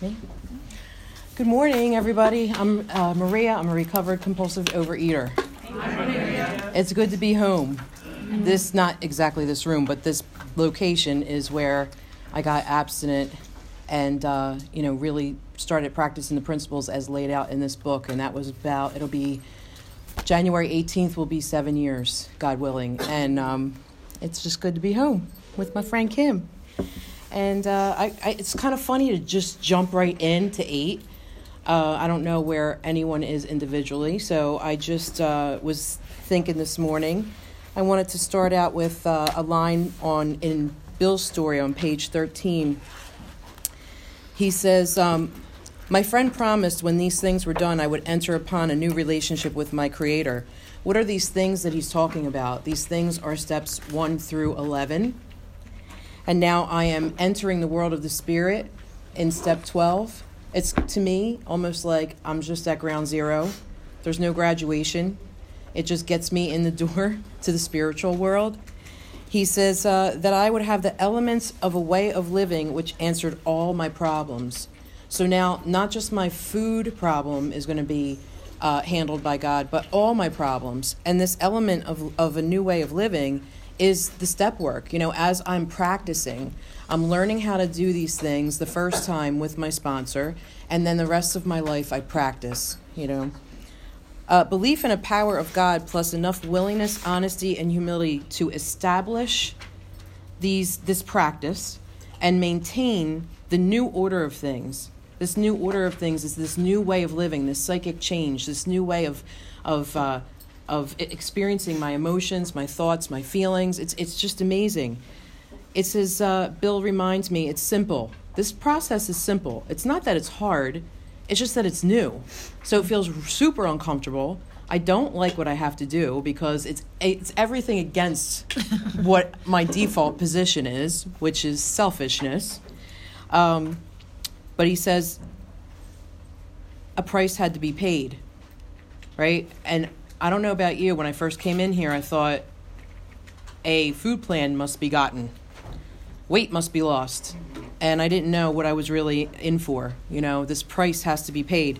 Good morning, everybody. I'm uh, Maria. I'm a recovered compulsive overeater. It's good to be home. This, not exactly this room, but this location is where I got abstinent and, uh, you know, really started practicing the principles as laid out in this book. And that was about, it'll be January 18th, will be seven years, God willing. And um, it's just good to be home with my friend Kim. And uh, I, I, it's kind of funny to just jump right into eight. Uh, I don't know where anyone is individually, so I just uh, was thinking this morning. I wanted to start out with uh, a line on in Bill's story on page 13. He says, um, My friend promised when these things were done, I would enter upon a new relationship with my Creator. What are these things that he's talking about? These things are steps 1 through 11. And now I am entering the world of the Spirit in step 12. It's to me almost like I'm just at ground zero. There's no graduation. It just gets me in the door to the spiritual world. He says uh, that I would have the elements of a way of living which answered all my problems. So now, not just my food problem is going to be uh, handled by God, but all my problems. And this element of, of a new way of living is the step work. You know, as I'm practicing, I'm learning how to do these things the first time with my sponsor, and then the rest of my life I practice, you know. Uh, belief in a power of God plus enough willingness, honesty, and humility to establish these this practice and maintain the new order of things. This new order of things is this new way of living, this psychic change, this new way of of uh, of experiencing my emotions, my thoughts, my feelings. It's, it's just amazing. It says, uh, Bill reminds me, it's simple. This process is simple. It's not that it's hard, it's just that it's new. So it feels super uncomfortable. I don't like what I have to do because it's it's everything against what my default position is, which is selfishness. Um, but he says a price had to be paid, right? And I don't know about you. When I first came in here, I thought a food plan must be gotten, weight must be lost, and I didn't know what I was really in for. You know, this price has to be paid.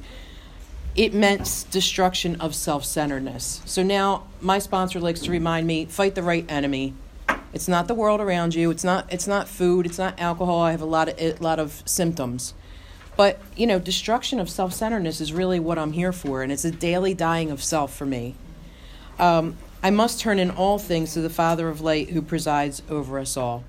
It meant destruction of self centeredness. So now my sponsor likes to remind me fight the right enemy. It's not the world around you. It's not. It's not food. It's not alcohol. I have a lot of a lot of symptoms. But, you know, destruction of self centeredness is really what I'm here for, and it's a daily dying of self for me. Um, I must turn in all things to the Father of light who presides over us all.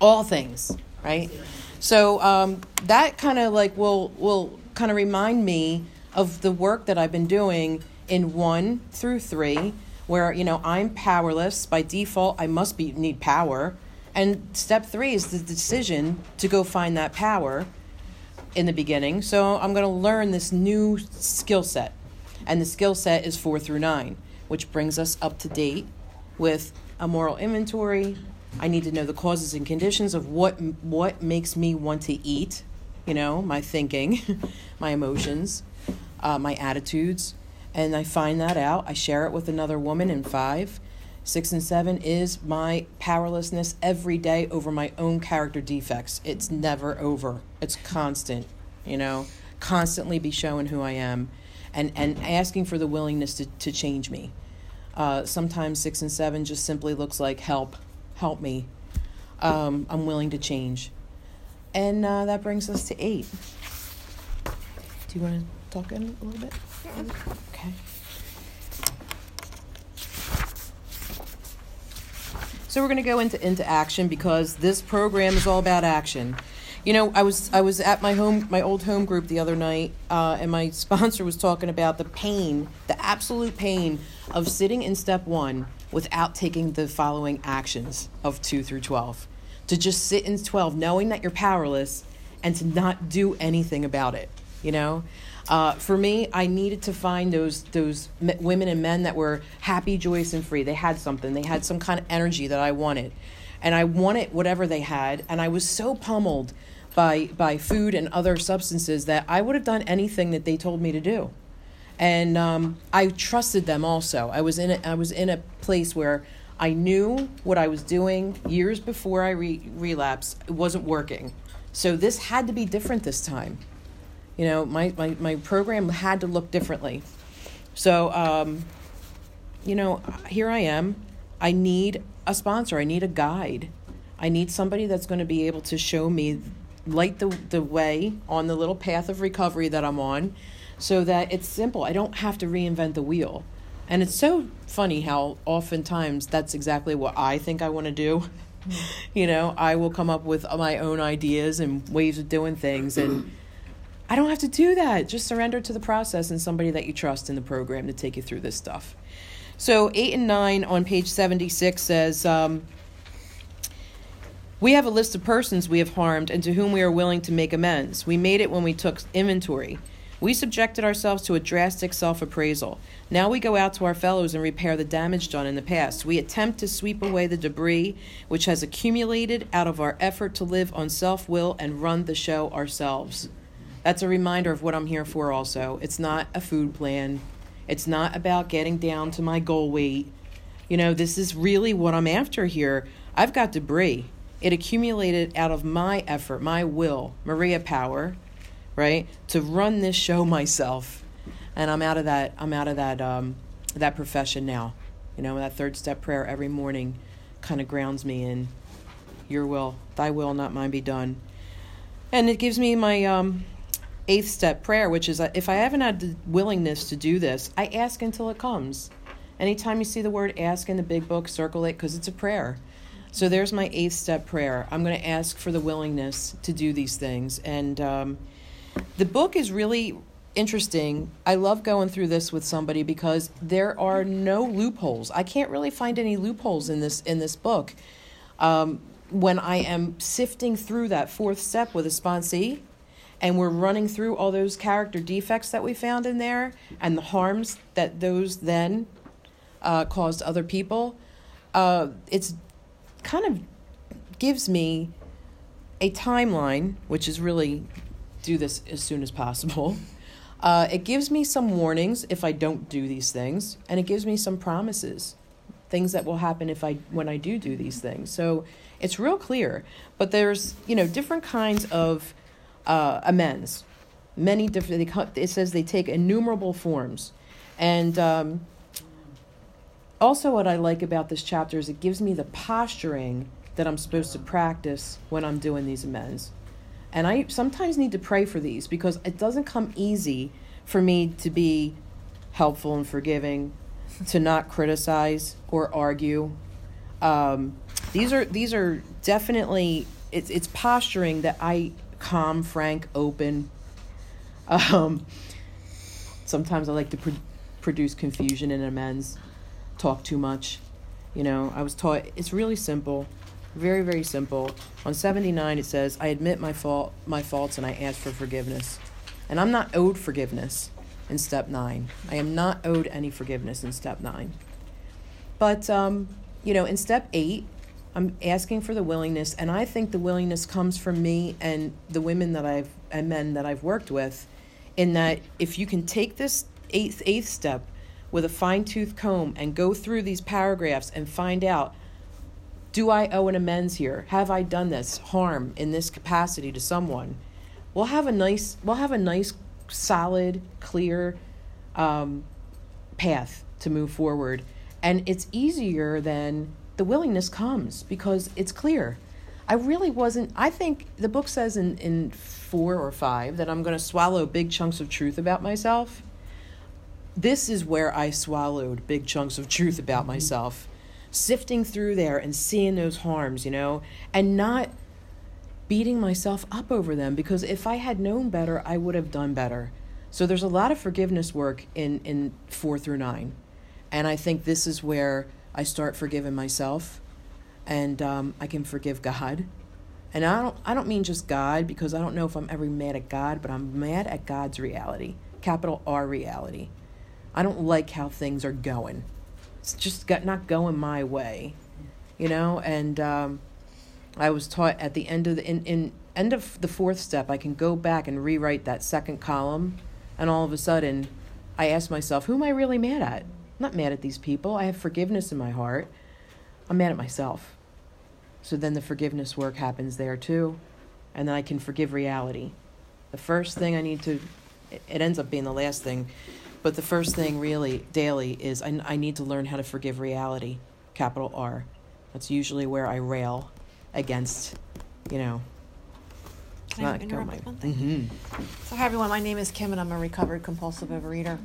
All things, right? So um, that kind of like will, will kind of remind me of the work that I've been doing in one through three, where, you know, I'm powerless. By default, I must be, need power. And step three is the decision to go find that power in the beginning. So I'm going to learn this new skill set. And the skill set is four through nine, which brings us up to date with a moral inventory. I need to know the causes and conditions of what what makes me want to eat, you know, my thinking, my emotions, uh, my attitudes, and I find that out. I share it with another woman in five. Six and seven is my powerlessness every day over my own character defects. It's never over. It's constant, you know, constantly be showing who I am and, and asking for the willingness to, to change me. Uh, sometimes six and seven just simply looks like help, help me. Um, I'm willing to change. And uh, that brings us to eight. Do you want to talk in a little bit? Okay. So we're going to go into into action because this program is all about action. You know, I was I was at my home my old home group the other night, uh, and my sponsor was talking about the pain, the absolute pain of sitting in step one without taking the following actions of two through twelve. To just sit in twelve, knowing that you're powerless, and to not do anything about it. You know, uh, for me, I needed to find those those m- women and men that were happy, joyous, and free. They had something. They had some kind of energy that I wanted, and I wanted whatever they had. And I was so pummeled by by food and other substances that I would have done anything that they told me to do. And um, I trusted them also. I was in a, I was in a place where I knew what I was doing years before I re- relapsed. It wasn't working. So this had to be different this time. You know, my, my, my program had to look differently. So, um, you know, here I am. I need a sponsor, I need a guide. I need somebody that's going to be able to show me, light the, the way on the little path of recovery that I'm on so that it's simple. I don't have to reinvent the wheel. And it's so funny how oftentimes that's exactly what I think I want to do. you know, I will come up with my own ideas and ways of doing things and I don't have to do that. Just surrender to the process and somebody that you trust in the program to take you through this stuff. So, 8 and 9 on page 76 says, um, We have a list of persons we have harmed and to whom we are willing to make amends. We made it when we took inventory. We subjected ourselves to a drastic self appraisal. Now we go out to our fellows and repair the damage done in the past. We attempt to sweep away the debris which has accumulated out of our effort to live on self will and run the show ourselves. That's a reminder of what I'm here for, also. It's not a food plan, it's not about getting down to my goal weight. You know, this is really what I'm after here. I've got debris. It accumulated out of my effort, my will, Maria power, right? To run this show myself. And I'm out of that I'm out of that um, that profession now. You know, that third step prayer every morning kind of grounds me in your will, thy will, not mine be done. And it gives me my um, eighth step prayer, which is if I haven't had the willingness to do this, I ask until it comes. Anytime you see the word ask in the big book, circle it because it's a prayer. So there's my eighth step prayer. I'm going to ask for the willingness to do these things. And um, the book is really interesting. I love going through this with somebody because there are no loopholes. I can't really find any loopholes in this in this book. Um, when I am sifting through that fourth step with a sponsee, and we're running through all those character defects that we found in there and the harms that those then uh, caused other people, uh, it's kind of gives me a timeline, which is really do this as soon as possible. Uh, it gives me some warnings if I don't do these things, and it gives me some promises, things that will happen if I when I do do these things. So it's real clear. But there's you know different kinds of uh, amends, many different. They, it says they take innumerable forms, and um, also what I like about this chapter is it gives me the posturing that I'm supposed to practice when I'm doing these amends. And I sometimes need to pray for these because it doesn't come easy for me to be helpful and forgiving, to not criticize or argue. Um, these are these are definitely it's it's posturing that I calm, frank, open. Um, sometimes I like to pro- produce confusion and amends, talk too much. You know, I was taught it's really simple. Very, very simple. On 79, it says, I admit my, fault, my faults and I ask for forgiveness. And I'm not owed forgiveness in step nine. I am not owed any forgiveness in step nine. But, um, you know, in step eight, I'm asking for the willingness, and I think the willingness comes from me and the women that I've and men that I've worked with, in that if you can take this eighth eighth step with a fine tooth comb and go through these paragraphs and find out do I owe an amends here? Have I done this harm in this capacity to someone? We'll have a nice, we'll have a nice, solid, clear um, path to move forward, and it's easier than the willingness comes because it's clear. I really wasn't. I think the book says in in four or five that I'm going to swallow big chunks of truth about myself. This is where I swallowed big chunks of truth about mm-hmm. myself sifting through there and seeing those harms, you know, and not beating myself up over them because if I had known better, I would have done better. So there's a lot of forgiveness work in, in four through nine. And I think this is where I start forgiving myself and um, I can forgive God. And I don't, I don't mean just God because I don't know if I'm ever mad at God, but I'm mad at God's reality, capital R reality. I don't like how things are going it's just got not going my way, you know. And um, I was taught at the end of the in, in end of the fourth step, I can go back and rewrite that second column, and all of a sudden, I ask myself, who am I really mad at? I'm not mad at these people. I have forgiveness in my heart. I'm mad at myself. So then the forgiveness work happens there too. And then I can forgive reality. The first thing I need to, it ends up being the last thing, but the first thing really daily is I, I need to learn how to forgive reality, capital R. That's usually where I rail against, you know. Can I interrupt my, one thing? Mm-hmm. So, hi everyone. My name is Kim, and I'm a recovered compulsive overeater.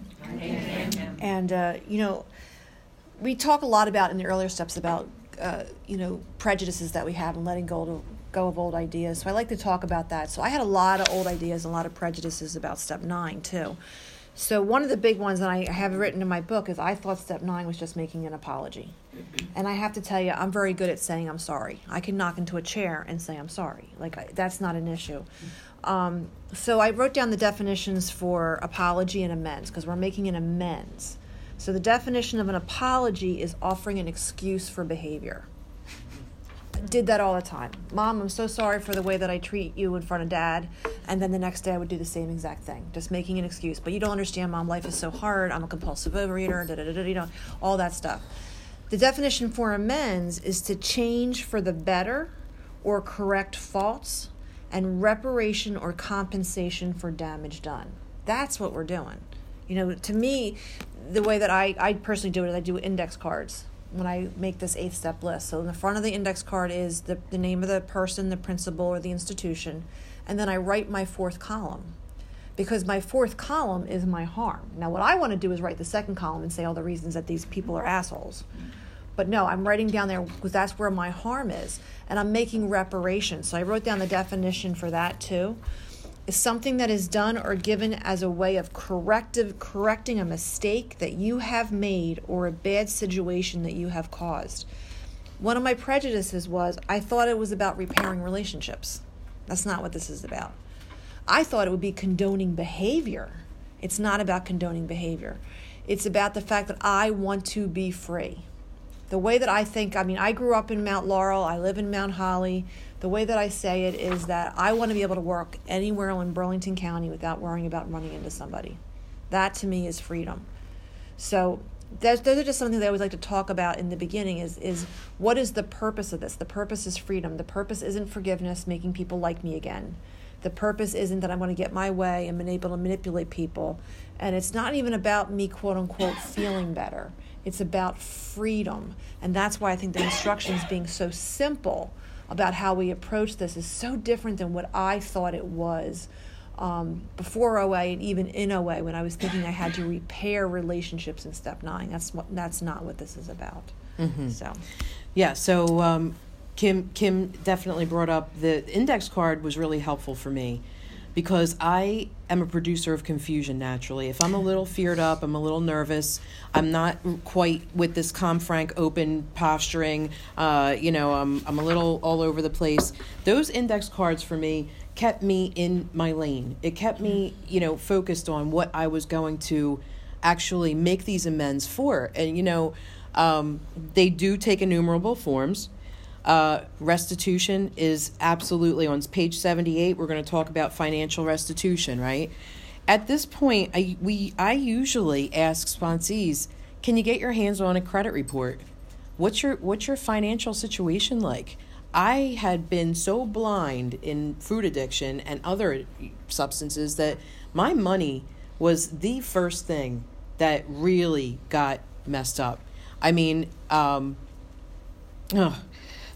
And uh, you know, we talk a lot about in the earlier steps about uh, you know prejudices that we have and letting go to go of old ideas. So I like to talk about that. So I had a lot of old ideas, and a lot of prejudices about step nine too. So one of the big ones that I have written in my book is I thought step nine was just making an apology. And I have to tell you, I'm very good at saying I'm sorry. I can knock into a chair and say I'm sorry. Like I, that's not an issue. Um, so I wrote down the definitions for apology and amends because we're making an amends. So the definition of an apology is offering an excuse for behavior did that all the time. Mom, I'm so sorry for the way that I treat you in front of dad. And then the next day I would do the same exact thing, just making an excuse. But you don't understand, mom, life is so hard. I'm a compulsive overeater, da, da, da, da, you know, all that stuff. The definition for amends is to change for the better or correct faults and reparation or compensation for damage done. That's what we're doing. You know, to me, the way that I, I personally do it is I do index cards when I make this eighth step list. So in the front of the index card is the, the name of the person, the principal, or the institution. And then I write my fourth column because my fourth column is my harm. Now, what I want to do is write the second column and say all the reasons that these people are assholes. But no, I'm writing down there because that's where my harm is. And I'm making reparations. So I wrote down the definition for that too is something that is done or given as a way of corrective correcting a mistake that you have made or a bad situation that you have caused. One of my prejudices was I thought it was about repairing relationships. That's not what this is about. I thought it would be condoning behavior. It's not about condoning behavior. It's about the fact that I want to be free. The way that I think, I mean, I grew up in Mount Laurel, I live in Mount Holly the way that I say it is that I want to be able to work anywhere in Burlington County without worrying about running into somebody. That to me is freedom. So those, those are just something that I always like to talk about in the beginning is, is what is the purpose of this? The purpose is freedom. The purpose isn't forgiveness, making people like me again. The purpose isn't that I want to get my way and be able to manipulate people. And it's not even about me, quote unquote, feeling better. It's about freedom. And that's why I think the instructions being so simple about how we approach this is so different than what I thought it was um, before OA and even in OA when I was thinking I had to repair relationships in step nine. That's what that's not what this is about. Mm-hmm. So, yeah. So um, Kim Kim definitely brought up the index card was really helpful for me because I am a producer of confusion naturally. If I'm a little feared up, I'm a little nervous, I'm not quite with this calm, frank, open posturing, uh, you know, I'm, I'm a little all over the place. Those index cards for me kept me in my lane. It kept me, you know, focused on what I was going to actually make these amends for. And, you know, um, they do take innumerable forms. Uh, restitution is absolutely on page 78. We're going to talk about financial restitution, right? At this point, I, we, I usually ask sponsees, can you get your hands on a credit report? What's your, what's your financial situation like? I had been so blind in food addiction and other substances that my money was the first thing that really got messed up. I mean, um, ugh,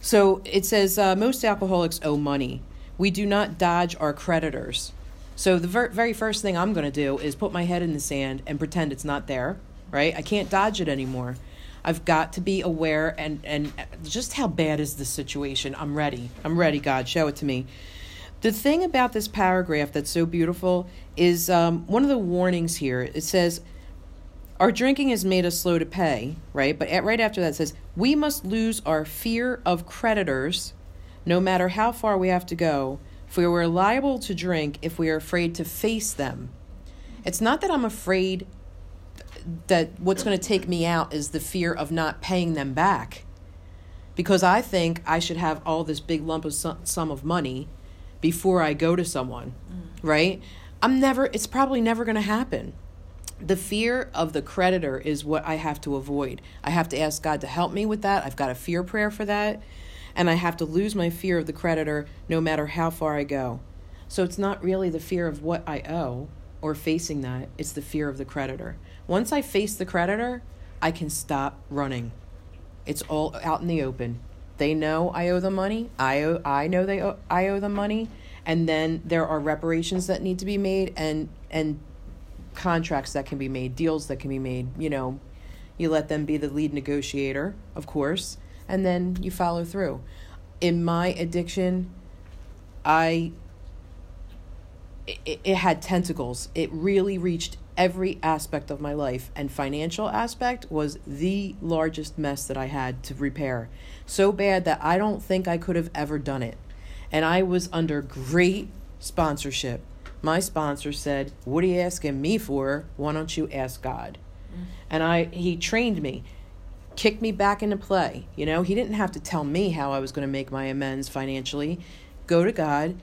so it says uh, most alcoholics owe money. We do not dodge our creditors. So the ver- very first thing I'm going to do is put my head in the sand and pretend it's not there, right? I can't dodge it anymore. I've got to be aware and and just how bad is the situation. I'm ready. I'm ready. God, show it to me. The thing about this paragraph that's so beautiful is um, one of the warnings here. It says our drinking has made us slow to pay, right? But at, right after that says, we must lose our fear of creditors, no matter how far we have to go, for we're liable to drink if we are afraid to face them. It's not that I'm afraid that what's going to take me out is the fear of not paying them back. Because I think I should have all this big lump of sum of money before I go to someone, mm. right? I'm never, it's probably never going to happen the fear of the creditor is what I have to avoid. I have to ask God to help me with that. I've got a fear prayer for that. And I have to lose my fear of the creditor no matter how far I go. So it's not really the fear of what I owe or facing that, it's the fear of the creditor. Once I face the creditor, I can stop running. It's all out in the open. They know I owe them money. I owe, I know they owe, I owe them money, and then there are reparations that need to be made and and contracts that can be made, deals that can be made. You know, you let them be the lead negotiator, of course, and then you follow through. In my addiction, I it, it had tentacles. It really reached every aspect of my life and financial aspect was the largest mess that I had to repair. So bad that I don't think I could have ever done it. And I was under great sponsorship. My sponsor said, "What are you asking me for? Why don't you ask God?" And I he trained me, kicked me back into play. You know, he didn't have to tell me how I was going to make my amends financially. Go to God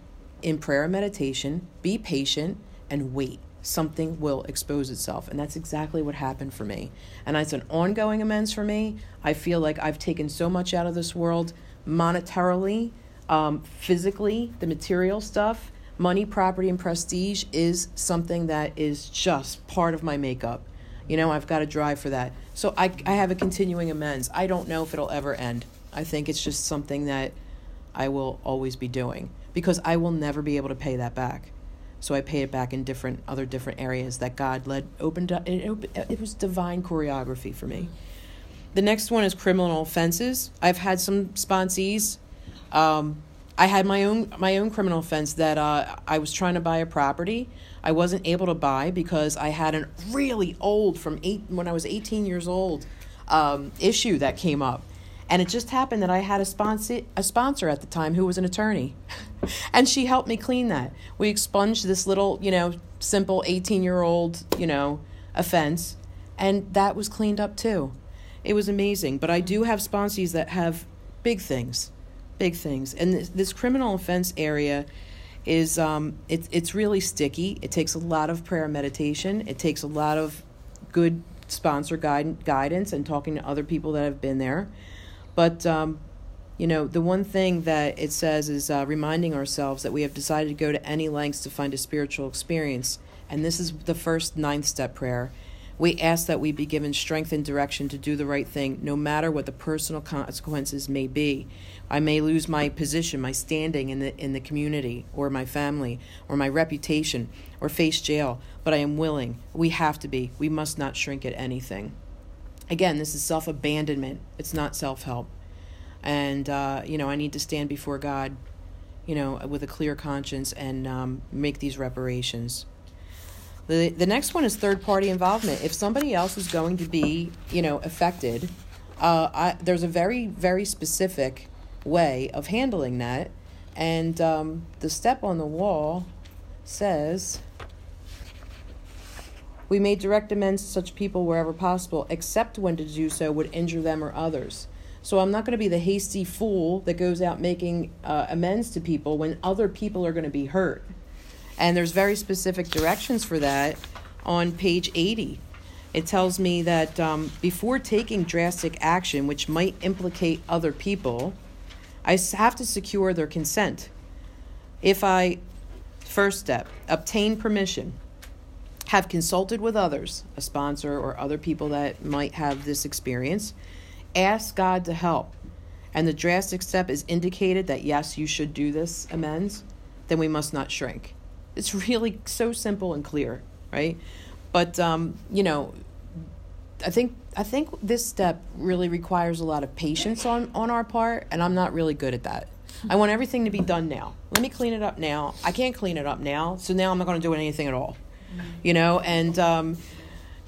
in prayer and meditation, be patient and wait something will expose itself. And that's exactly what happened for me. And it's an ongoing amends for me. I feel like I've taken so much out of this world monetarily, um, physically, the material stuff. Money, property, and prestige is something that is just part of my makeup. You know, I've got to drive for that. So I, I have a continuing amends. I don't know if it'll ever end. I think it's just something that I will always be doing because I will never be able to pay that back. So I pay it back in different other different areas that God led opened up. It, it was divine choreography for me. The next one is criminal offenses. I've had some sponsees. Um, I had my own my own criminal offense that uh, I was trying to buy a property. I wasn't able to buy because I had a really old from eight when I was 18 years old um, issue that came up and it just happened that I had a sponsor, a sponsor at the time who was an attorney. and she helped me clean that. We expunged this little, you know, simple 18 year old, you know, offense. And that was cleaned up too. It was amazing. But I do have sponsees that have big things, big things. And this, this criminal offense area is um, it, it's really sticky. It takes a lot of prayer and meditation. It takes a lot of good sponsor guide, guidance and talking to other people that have been there. But, um, you know, the one thing that it says is uh, reminding ourselves that we have decided to go to any lengths to find a spiritual experience. And this is the first ninth step prayer. We ask that we be given strength and direction to do the right thing, no matter what the personal consequences may be. I may lose my position, my standing in the in the community, or my family, or my reputation, or face jail. But I am willing. We have to be. We must not shrink at anything again, this is self abandonment. It's not self help. And, uh, you know, I need to stand before God, you know, with a clear conscience and um, make these reparations. The, the next one is third party involvement. If somebody else is going to be, you know, affected, uh, I, there's a very, very specific way of handling that. And um, the step on the wall says we may direct amends to such people wherever possible, except when to do so would injure them or others. So I'm not going to be the hasty fool that goes out making uh, amends to people when other people are going to be hurt. And there's very specific directions for that on page 80. It tells me that um, before taking drastic action, which might implicate other people, I have to secure their consent. If I, first step, obtain permission have consulted with others, a sponsor or other people that might have this experience, ask God to help, and the drastic step is indicated that yes, you should do this amends, then we must not shrink. It's really so simple and clear, right? But um, you know, I think I think this step really requires a lot of patience on on our part, and I'm not really good at that. I want everything to be done now. Let me clean it up now. I can't clean it up now, so now I'm not going to do anything at all you know, and um,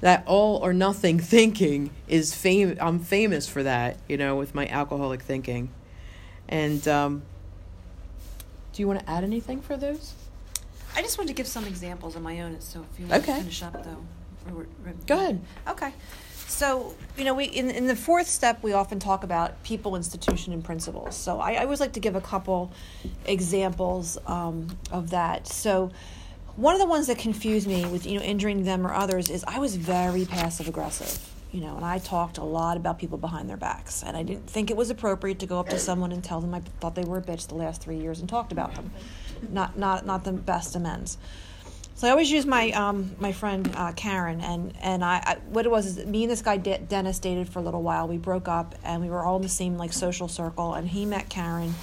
that all or nothing thinking is fame. I'm famous for that, you know, with my alcoholic thinking. And um, do you want to add anything for those? I just wanted to give some examples of my own. So if you want okay. to finish up, though. Go ahead. Okay. So, you know, we in, in the fourth step, we often talk about people, institution, and principles. So I, I always like to give a couple examples um, of that. So one of the ones that confused me with you know injuring them or others is I was very passive aggressive you know, and I talked a lot about people behind their backs, and I didn't think it was appropriate to go up to someone and tell them I thought they were a bitch the last three years and talked about them, not not not the best amends. So I always use my um, my friend uh, Karen, and and I, I, what it was is me and this guy De- Dennis dated for a little while. We broke up, and we were all in the same like social circle, and he met Karen,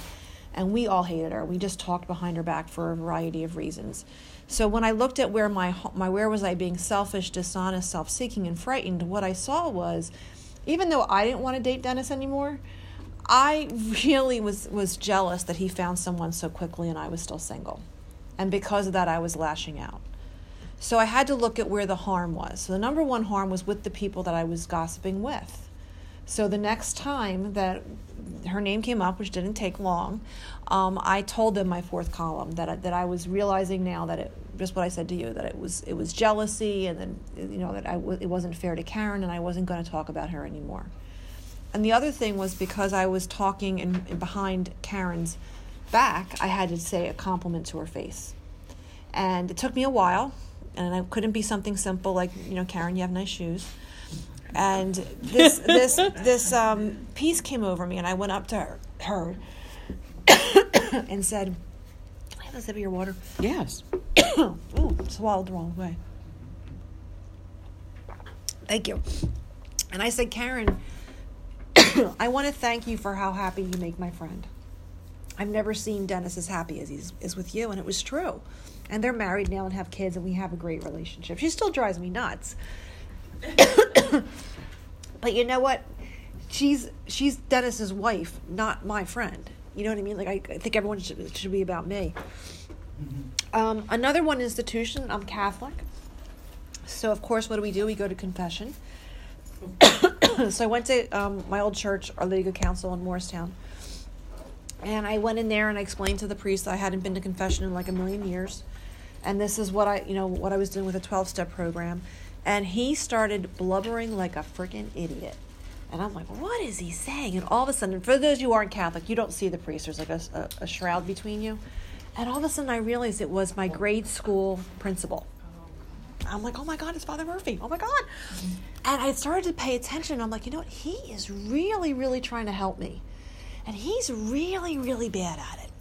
and we all hated her. We just talked behind her back for a variety of reasons. So when I looked at where my my where was I being selfish, dishonest, self-seeking, and frightened, what I saw was, even though I didn't want to date Dennis anymore, I really was was jealous that he found someone so quickly and I was still single, and because of that, I was lashing out. So I had to look at where the harm was. So the number one harm was with the people that I was gossiping with. So the next time that her name came up, which didn't take long, um, I told them my fourth column that I, that I was realizing now that it just what I said to you that it was it was jealousy and then you know that I w- it wasn't fair to Karen and I wasn't going to talk about her anymore. And the other thing was because I was talking in, in behind Karen's back, I had to say a compliment to her face, and it took me a while, and it couldn't be something simple like you know Karen, you have nice shoes. And this this this um, peace came over me, and I went up to her, her and said, "Can I have a sip of your water?" Yes. Ooh, swallowed the wrong way. Thank you. And I said, Karen, I want to thank you for how happy you make my friend. I've never seen Dennis as happy as he is with you, and it was true. And they're married now and have kids, and we have a great relationship. She still drives me nuts. but you know what? She's she's Dennis's wife, not my friend. You know what I mean? Like I, I think everyone should, should be about me. Um, another one institution. I'm Catholic, so of course, what do we do? We go to confession. so I went to um, my old church, Our Good Counsel in Morristown, and I went in there and I explained to the priest that I hadn't been to confession in like a million years, and this is what I, you know, what I was doing with a twelve step program, and he started blubbering like a freaking idiot. And I'm like, what is he saying? And all of a sudden, for those who aren't Catholic, you don't see the priest. There's like a, a, a shroud between you. And all of a sudden, I realized it was my grade school principal. I'm like, oh my God, it's Father Murphy. Oh my God. And I started to pay attention. I'm like, you know what? He is really, really trying to help me. And he's really, really bad at it.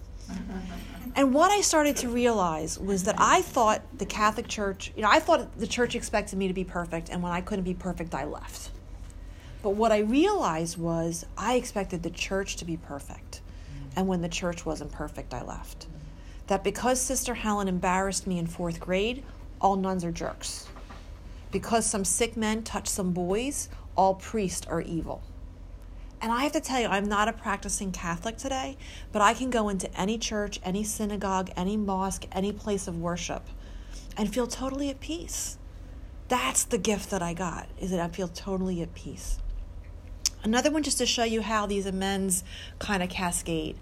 And what I started to realize was that I thought the Catholic Church, you know, I thought the church expected me to be perfect. And when I couldn't be perfect, I left. But what I realized was I expected the church to be perfect. And when the church wasn't perfect, I left. That because Sister Helen embarrassed me in fourth grade, all nuns are jerks. Because some sick men touch some boys, all priests are evil. And I have to tell you, I'm not a practicing Catholic today, but I can go into any church, any synagogue, any mosque, any place of worship and feel totally at peace. That's the gift that I got, is that I feel totally at peace. Another one just to show you how these amends kind of cascade.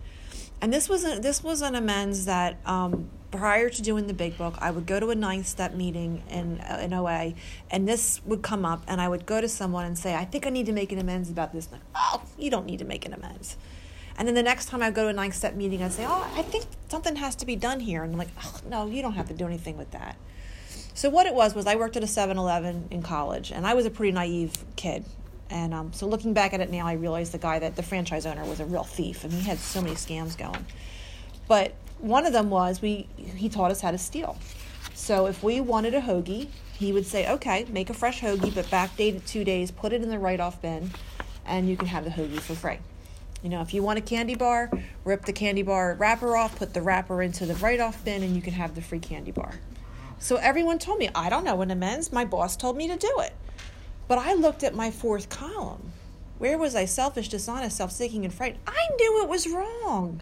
And this was a, this was an amends that um, prior to doing the big book, I would go to a ninth step meeting in uh, in OA, and this would come up, and I would go to someone and say, "I think I need to make an amends about this." Like, oh, you don't need to make an amends. And then the next time I go to a ninth step meeting, I'd say, "Oh, I think something has to be done here," and I'm like, oh, "No, you don't have to do anything with that." So what it was was I worked at a 7-Eleven in college, and I was a pretty naive kid. And um, so looking back at it now, I realized the guy that the franchise owner was a real thief, and he had so many scams going. But one of them was we he taught us how to steal. So if we wanted a hoagie, he would say, "Okay, make a fresh hoagie, but backdate it two days, put it in the write-off bin, and you can have the hoagie for free." You know, if you want a candy bar, rip the candy bar wrapper off, put the wrapper into the write-off bin, and you can have the free candy bar. So everyone told me, I don't know an amends. My boss told me to do it. But I looked at my fourth column. Where was I selfish, dishonest, self seeking, and frightened? I knew it was wrong.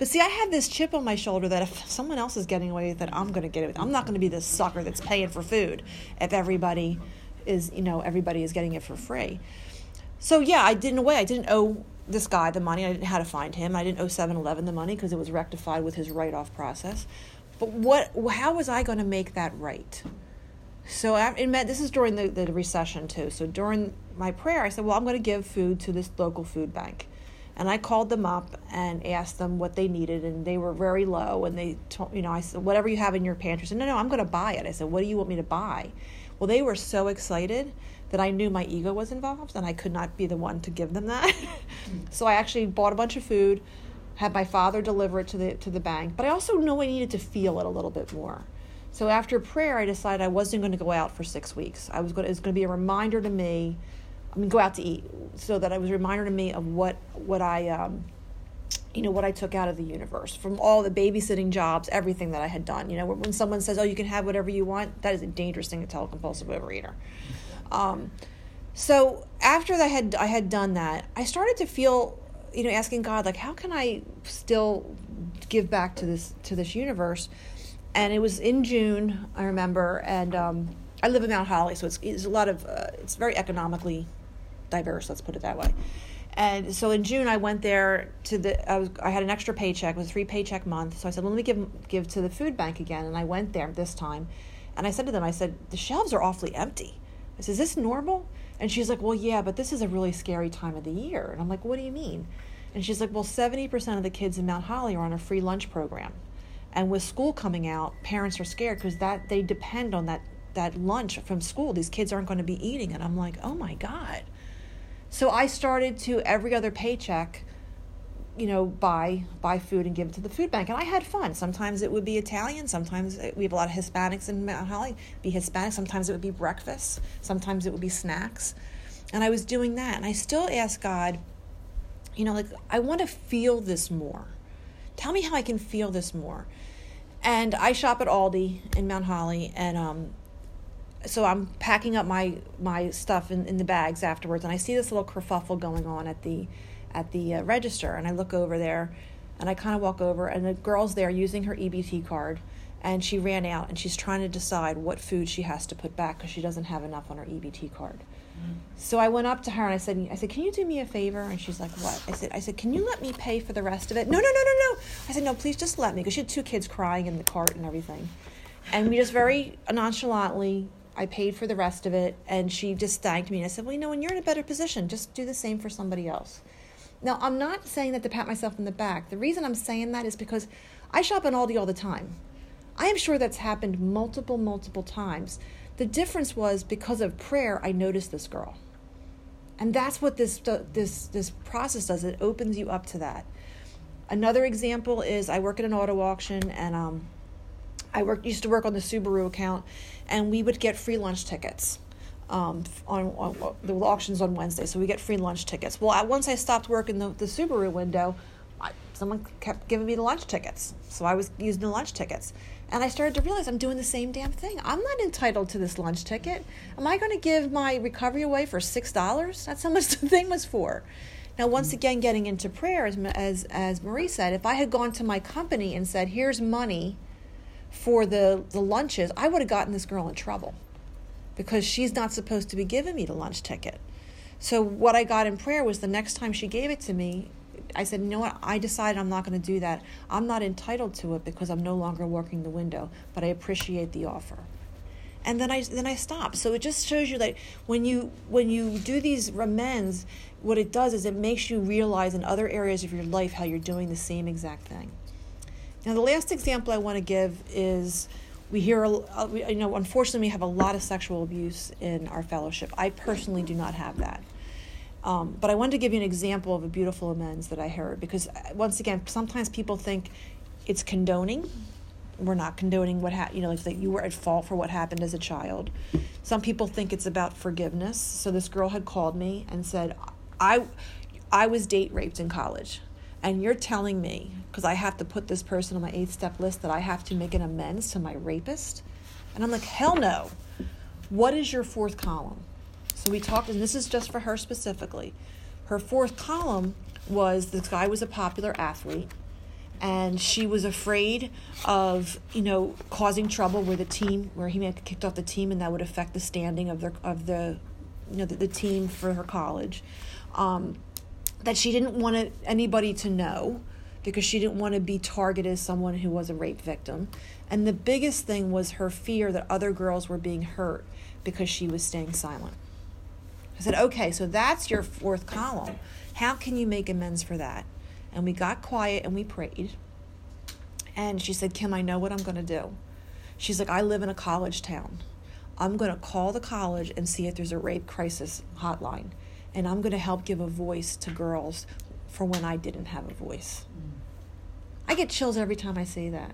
But see, I had this chip on my shoulder that if someone else is getting away with it, I'm going to get it. I'm not going to be this sucker that's paying for food if everybody is, you know, everybody is getting it for free. So yeah, I did in a way. I didn't owe this guy the money. I didn't know how to find him. I didn't owe 7-Eleven the money because it was rectified with his write-off process. But what? How was I going to make that right? So it meant this is during the, the recession too. So during my prayer, I said, "Well, I'm going to give food to this local food bank," And I called them up and asked them what they needed, and they were very low. And they told, you know, I said, whatever you have in your pantry. I said, no, no, I'm going to buy it. I said, what do you want me to buy? Well, they were so excited that I knew my ego was involved and I could not be the one to give them that. so I actually bought a bunch of food, had my father deliver it to the to the bank, but I also knew I needed to feel it a little bit more. So after prayer, I decided I wasn't going to go out for six weeks. I was going. To, it was going to be a reminder to me. I mean, go out to eat, so that it was a reminder to me of what what I, um, you know, what I took out of the universe from all the babysitting jobs, everything that I had done. You know, when someone says, "Oh, you can have whatever you want," that is a dangerous thing to tell a compulsive overeater. Um, so after I had I had done that, I started to feel, you know, asking God like, how can I still give back to this to this universe? And it was in June, I remember, and um, I live in Mount Holly, so it's, it's a lot of uh, it's very economically diverse. Let's put it that way. And so in June, I went there to the. I was I had an extra paycheck. It was a three paycheck month. So I said, well, let me give give to the food bank again. And I went there this time, and I said to them, I said, the shelves are awfully empty. I said, is this normal? And she's like, well, yeah, but this is a really scary time of the year. And I'm like, what do you mean? And she's like, well, 70% of the kids in Mount Holly are on a free lunch program. And with school coming out, parents are scared because that they depend on that that lunch from school. These kids aren't going to be eating. And I'm like, oh my God. So I started to every other paycheck, you know, buy buy food and give it to the food bank. And I had fun. Sometimes it would be Italian. Sometimes we have a lot of Hispanics in Mount Holly. Be Hispanic. Sometimes it would be breakfast. Sometimes it would be snacks. And I was doing that. And I still ask God, you know, like I want to feel this more. Tell me how I can feel this more. And I shop at Aldi in Mount Holly, and um, so I'm packing up my my stuff in, in the bags afterwards, and I see this little kerfuffle going on at the at the uh, register, and I look over there, and I kind of walk over, and the girl's there using her EBT card, and she ran out, and she's trying to decide what food she has to put back because she doesn't have enough on her EBT card. Mm-hmm. So I went up to her and I said, I said, can you do me a favor? And she's like, what? I said, I said, can you let me pay for the rest of it? No, no, no, no, no. I said, no, please just let me because she had two kids crying in the cart and everything. And we just very nonchalantly I paid for the rest of it, and she just thanked me. And I said, Well, you know, when you're in a better position, just do the same for somebody else. Now, I'm not saying that to pat myself in the back. The reason I'm saying that is because I shop at Aldi all the time. I am sure that's happened multiple, multiple times. The difference was because of prayer, I noticed this girl. And that's what this, this, this process does. It opens you up to that. Another example is I work at an auto auction, and um, I worked used to work on the Subaru account, and we would get free lunch tickets. Um, on, on, the auctions on Wednesday, so we get free lunch tickets. Well, I, once I stopped working the, the Subaru window, I, someone kept giving me the lunch tickets, so I was using the lunch tickets, and I started to realize I'm doing the same damn thing. I'm not entitled to this lunch ticket. Am I going to give my recovery away for six dollars? That's how much the thing was for. Now, once again, getting into prayer, as as as Marie said, if I had gone to my company and said, "Here's money." For the, the lunches, I would have gotten this girl in trouble because she's not supposed to be giving me the lunch ticket. So, what I got in prayer was the next time she gave it to me, I said, you know what? I decided I'm not going to do that. I'm not entitled to it because I'm no longer working the window, but I appreciate the offer. And then I then I stopped. So it just shows you that when you when you do these amends, what it does is it makes you realize in other areas of your life how you're doing the same exact thing. Now, the last example I want to give is we hear, you know, unfortunately, we have a lot of sexual abuse in our fellowship. I personally do not have that. Um, but I wanted to give you an example of a beautiful amends that I heard because, uh, once again, sometimes people think it's condoning. We're not condoning what happened, you know, like that you were at fault for what happened as a child. Some people think it's about forgiveness. So this girl had called me and said, I, I was date raped in college and you're telling me because I have to put this person on my eight step list that I have to make an amends to my rapist? And I'm like, hell no. What is your fourth column? So we talked, and this is just for her specifically. Her fourth column was this guy was a popular athlete, and she was afraid of you know causing trouble where the team where he may have kicked off the team, and that would affect the standing of the of the you know the, the team for her college. Um, that she didn't want anybody to know because she didn't want to be targeted as someone who was a rape victim. And the biggest thing was her fear that other girls were being hurt because she was staying silent. I said, okay, so that's your fourth column. How can you make amends for that? And we got quiet and we prayed. And she said, Kim, I know what I'm going to do. She's like, I live in a college town. I'm going to call the college and see if there's a rape crisis hotline. And I'm going to help give a voice to girls for when I didn't have a voice. I get chills every time I say that.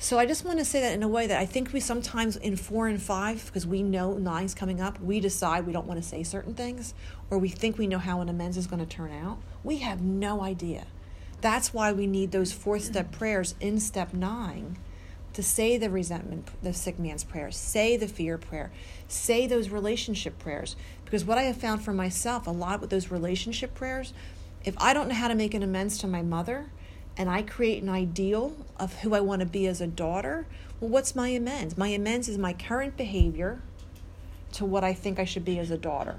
So I just want to say that in a way that I think we sometimes in four and five, because we know nine's coming up, we decide we don't want to say certain things, or we think we know how an amends is going to turn out. We have no idea. That's why we need those fourth step prayers in step nine to say the resentment, the sick man's prayer, say the fear prayer, say those relationship prayers. Because what I have found for myself a lot with those relationship prayers, if I don't know how to make an amends to my mother and I create an ideal of who I want to be as a daughter, well, what's my amends? My amends is my current behavior to what I think I should be as a daughter.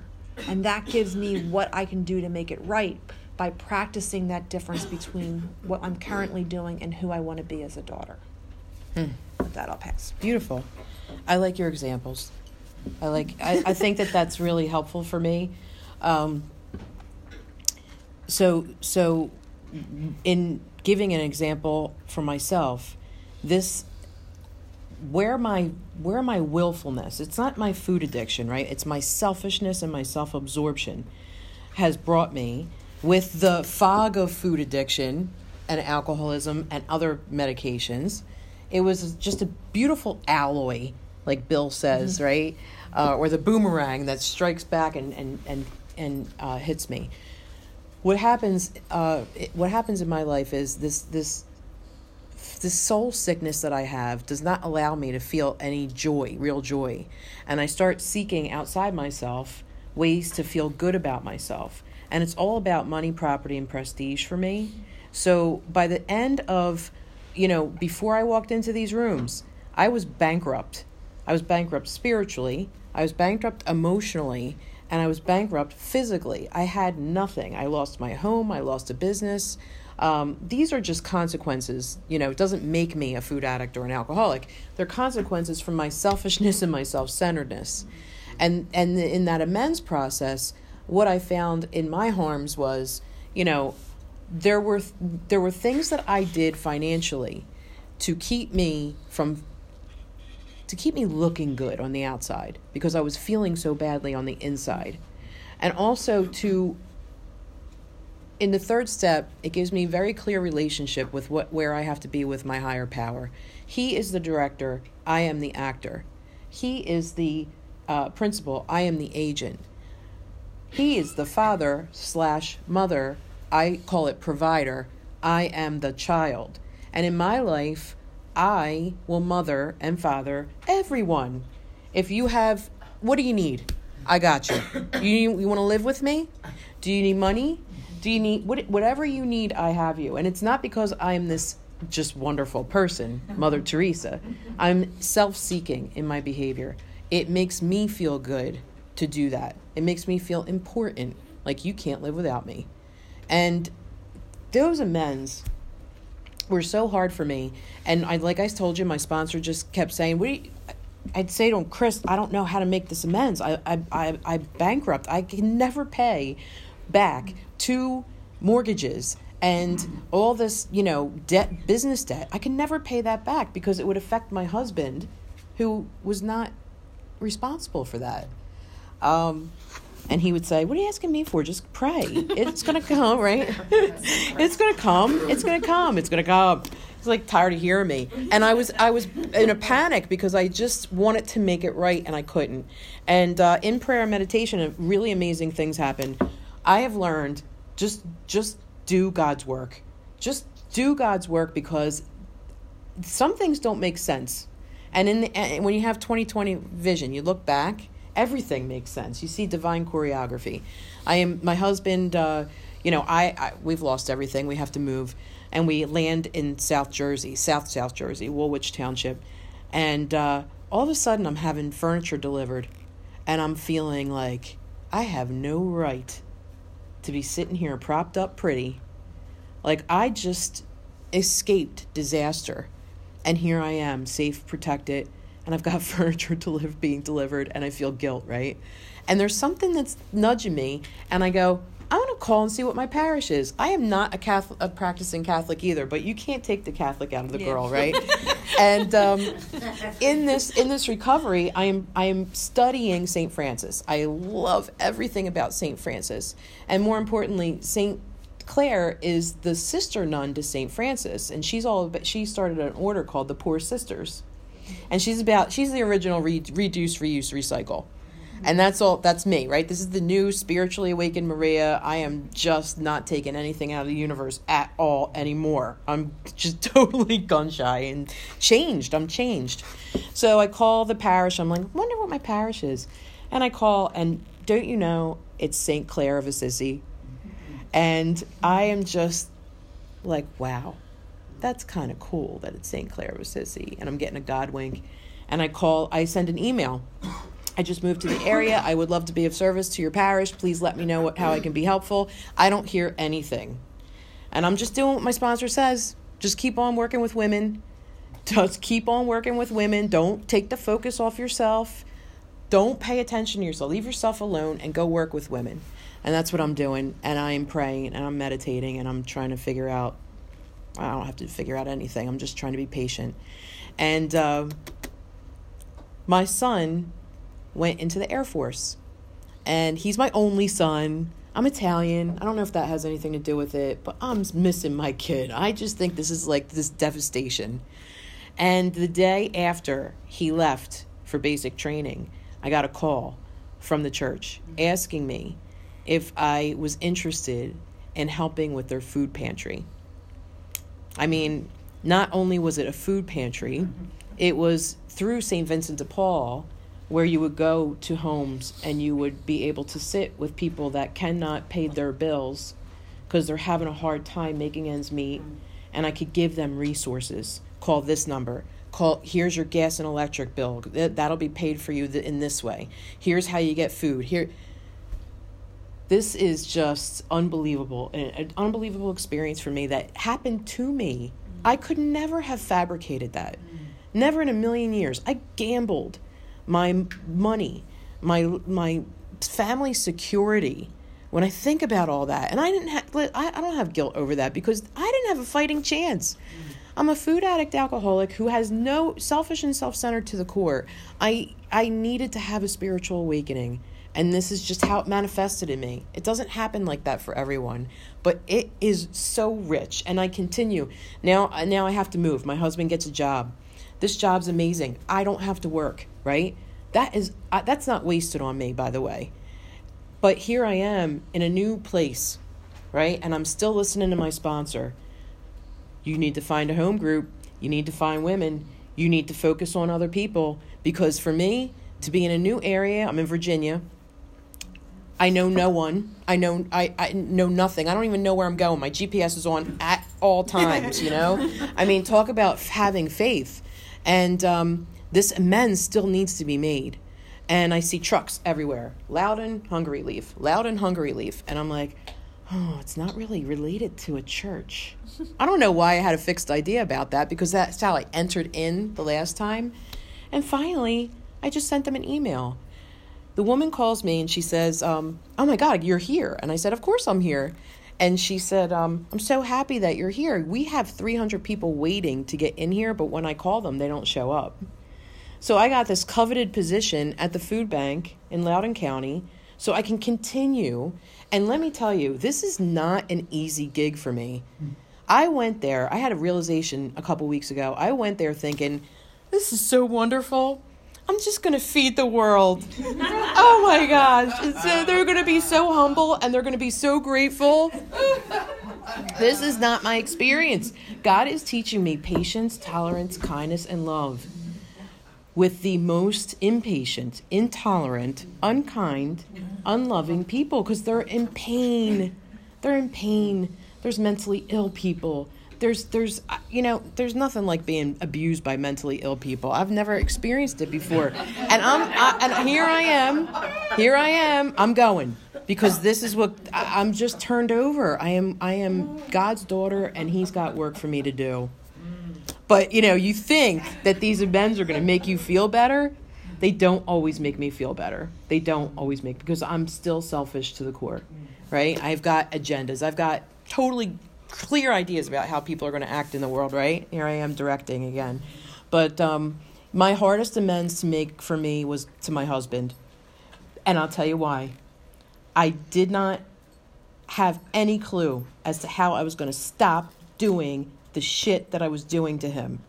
And that gives me what I can do to make it right by practicing that difference between what I'm currently doing and who I want to be as a daughter. Hmm. With that, I'll pass. Beautiful. I like your examples. I like. I, I think that that's really helpful for me. Um, so so, in giving an example for myself, this where my where my willfulness it's not my food addiction right it's my selfishness and my self-absorption has brought me with the fog of food addiction and alcoholism and other medications it was just a beautiful alloy like bill says mm-hmm. right uh, or the boomerang that strikes back and and and, and uh, hits me what happens uh, it, what happens in my life is this this this soul sickness that I have does not allow me to feel any joy, real joy. And I start seeking outside myself ways to feel good about myself. And it's all about money, property, and prestige for me. So by the end of, you know, before I walked into these rooms, I was bankrupt. I was bankrupt spiritually, I was bankrupt emotionally, and I was bankrupt physically. I had nothing. I lost my home, I lost a business. Um, these are just consequences. You know, it doesn't make me a food addict or an alcoholic. They're consequences from my selfishness and my self centeredness. And, and in that amends process, what I found in my harms was, you know, there were there were things that I did financially to keep me from to keep me looking good on the outside because I was feeling so badly on the inside. And also to in the third step, it gives me very clear relationship with what where I have to be with my higher power. He is the director, I am the actor. He is the uh, principal, I am the agent. He is the father slash mother, I call it provider, I am the child. And in my life, I will mother and father everyone. If you have, what do you need? I got you. You, you want to live with me? Do you need money? do you need what, whatever you need i have you and it's not because i'm this just wonderful person mother teresa i'm self-seeking in my behavior it makes me feel good to do that it makes me feel important like you can't live without me and those amends were so hard for me and i like i told you my sponsor just kept saying you, I'd say to him, Chris, I don't know how to make this amends. I, I, I, I bankrupt. I can never pay back two mortgages and all this, you know, debt, business debt. I can never pay that back because it would affect my husband, who was not responsible for that. Um, and he would say, "What are you asking me for? Just pray. It's gonna come, right? it's gonna come. It's gonna come. It's gonna come." He's like tired of hearing me, and I was I was in a panic because I just wanted to make it right and I couldn't. And uh, in prayer and meditation, really amazing things happen. I have learned just just do God's work. Just do God's work because some things don't make sense. And in the, and when you have 2020 vision, you look back, everything makes sense. You see divine choreography. I am my husband. Uh, you know, I, I we've lost everything. We have to move, and we land in South Jersey, South South Jersey, Woolwich Township, and uh, all of a sudden I'm having furniture delivered, and I'm feeling like I have no right to be sitting here propped up pretty. Like I just escaped disaster. And here I am, safe, protected, and I've got furniture to live being delivered and I feel guilt, right? And there's something that's nudging me and I go, I want to call and see what my parish is. I am not a Catholic, a practicing Catholic either, but you can't take the Catholic out of the yeah. girl, right? and um, in this in this recovery, I am I am studying Saint Francis. I love everything about Saint Francis, and more importantly, Saint Clare is the sister nun to Saint Francis, and she's all about, she started an order called the Poor Sisters, and she's about she's the original re- reduce, reuse, recycle. And that's all that's me right? This is the new spiritually awakened maria. I am just not taking anything out of the universe at all anymore. I'm just totally gun shy and changed. I'm changed. So i call the parish. I'm like wonder what my parish is. And i call and don't you know it's st clare of assisi. And i am just like wow that's kind of cool that it's st Clare of Assisi and i'm getting a god wink and i call i send an email I just moved to the area. I would love to be of service to your parish. Please let me know what, how I can be helpful. I don't hear anything. And I'm just doing what my sponsor says. Just keep on working with women. Just keep on working with women. Don't take the focus off yourself. Don't pay attention to yourself. Leave yourself alone and go work with women. And that's what I'm doing. And I'm praying and I'm meditating and I'm trying to figure out. I don't have to figure out anything. I'm just trying to be patient. And uh, my son went into the Air Force. And he's my only son. I'm Italian. I don't know if that has anything to do with it, but I'm missing my kid. I just think this is like this devastation. And the day after he left for basic training, I got a call from the church asking me if I was interested in helping with their food pantry. I mean, not only was it a food pantry, mm-hmm. it was through St. Vincent de Paul where you would go to homes and you would be able to sit with people that cannot pay their bills because they're having a hard time making ends meet mm-hmm. and I could give them resources. Call this number. Call here's your gas and electric bill. That'll be paid for you in this way. Here's how you get food. Here this is just unbelievable an unbelievable experience for me that happened to me. I could never have fabricated that. Never in a million years. I gambled my money, my my family security. When I think about all that, and I didn't have, I, I don't have guilt over that because I didn't have a fighting chance. I'm a food addict alcoholic who has no selfish and self-centered to the core. I I needed to have a spiritual awakening and this is just how it manifested in me. It doesn't happen like that for everyone, but it is so rich and I continue. Now now I have to move. My husband gets a job. This job's amazing. I don't have to work, right? That is uh, that's not wasted on me, by the way. But here I am in a new place, right? And I'm still listening to my sponsor. You need to find a home group. You need to find women. You need to focus on other people because for me to be in a new area, I'm in Virginia. I know no one. I know I, I know nothing. I don't even know where I'm going. My GPS is on at all times, you know? I mean, talk about having faith. And um, this amends still needs to be made. And I see trucks everywhere. Loudoun, Hunger Relief. Loudoun, Hunger Relief. And I'm like, oh, it's not really related to a church. I don't know why I had a fixed idea about that because that's how I entered in the last time. And finally, I just sent them an email. The woman calls me and she says, um, Oh my God, you're here. And I said, Of course I'm here. And she said, um, I'm so happy that you're here. We have 300 people waiting to get in here, but when I call them, they don't show up. So I got this coveted position at the food bank in Loudoun County so I can continue. And let me tell you, this is not an easy gig for me. I went there, I had a realization a couple weeks ago. I went there thinking, this is so wonderful. I'm just going to feed the world. oh my gosh. So they're going to be so humble and they're going to be so grateful. this is not my experience. God is teaching me patience, tolerance, kindness, and love with the most impatient, intolerant, unkind, unloving people because they're in pain. They're in pain. There's mentally ill people there's there's uh, you know there's nothing like being abused by mentally ill people. I've never experienced it before, and I'm I, and here I am, here I am. I'm going because this is what I, I'm just turned over. I am I am God's daughter, and He's got work for me to do. But you know, you think that these events are going to make you feel better. They don't always make me feel better. They don't always make because I'm still selfish to the core, right? I've got agendas. I've got totally clear ideas about how people are going to act in the world, right? Here I am directing again. But um, my hardest amends to make for me was to my husband. And I'll tell you why. I did not have any clue as to how I was going to stop doing the shit that I was doing to him.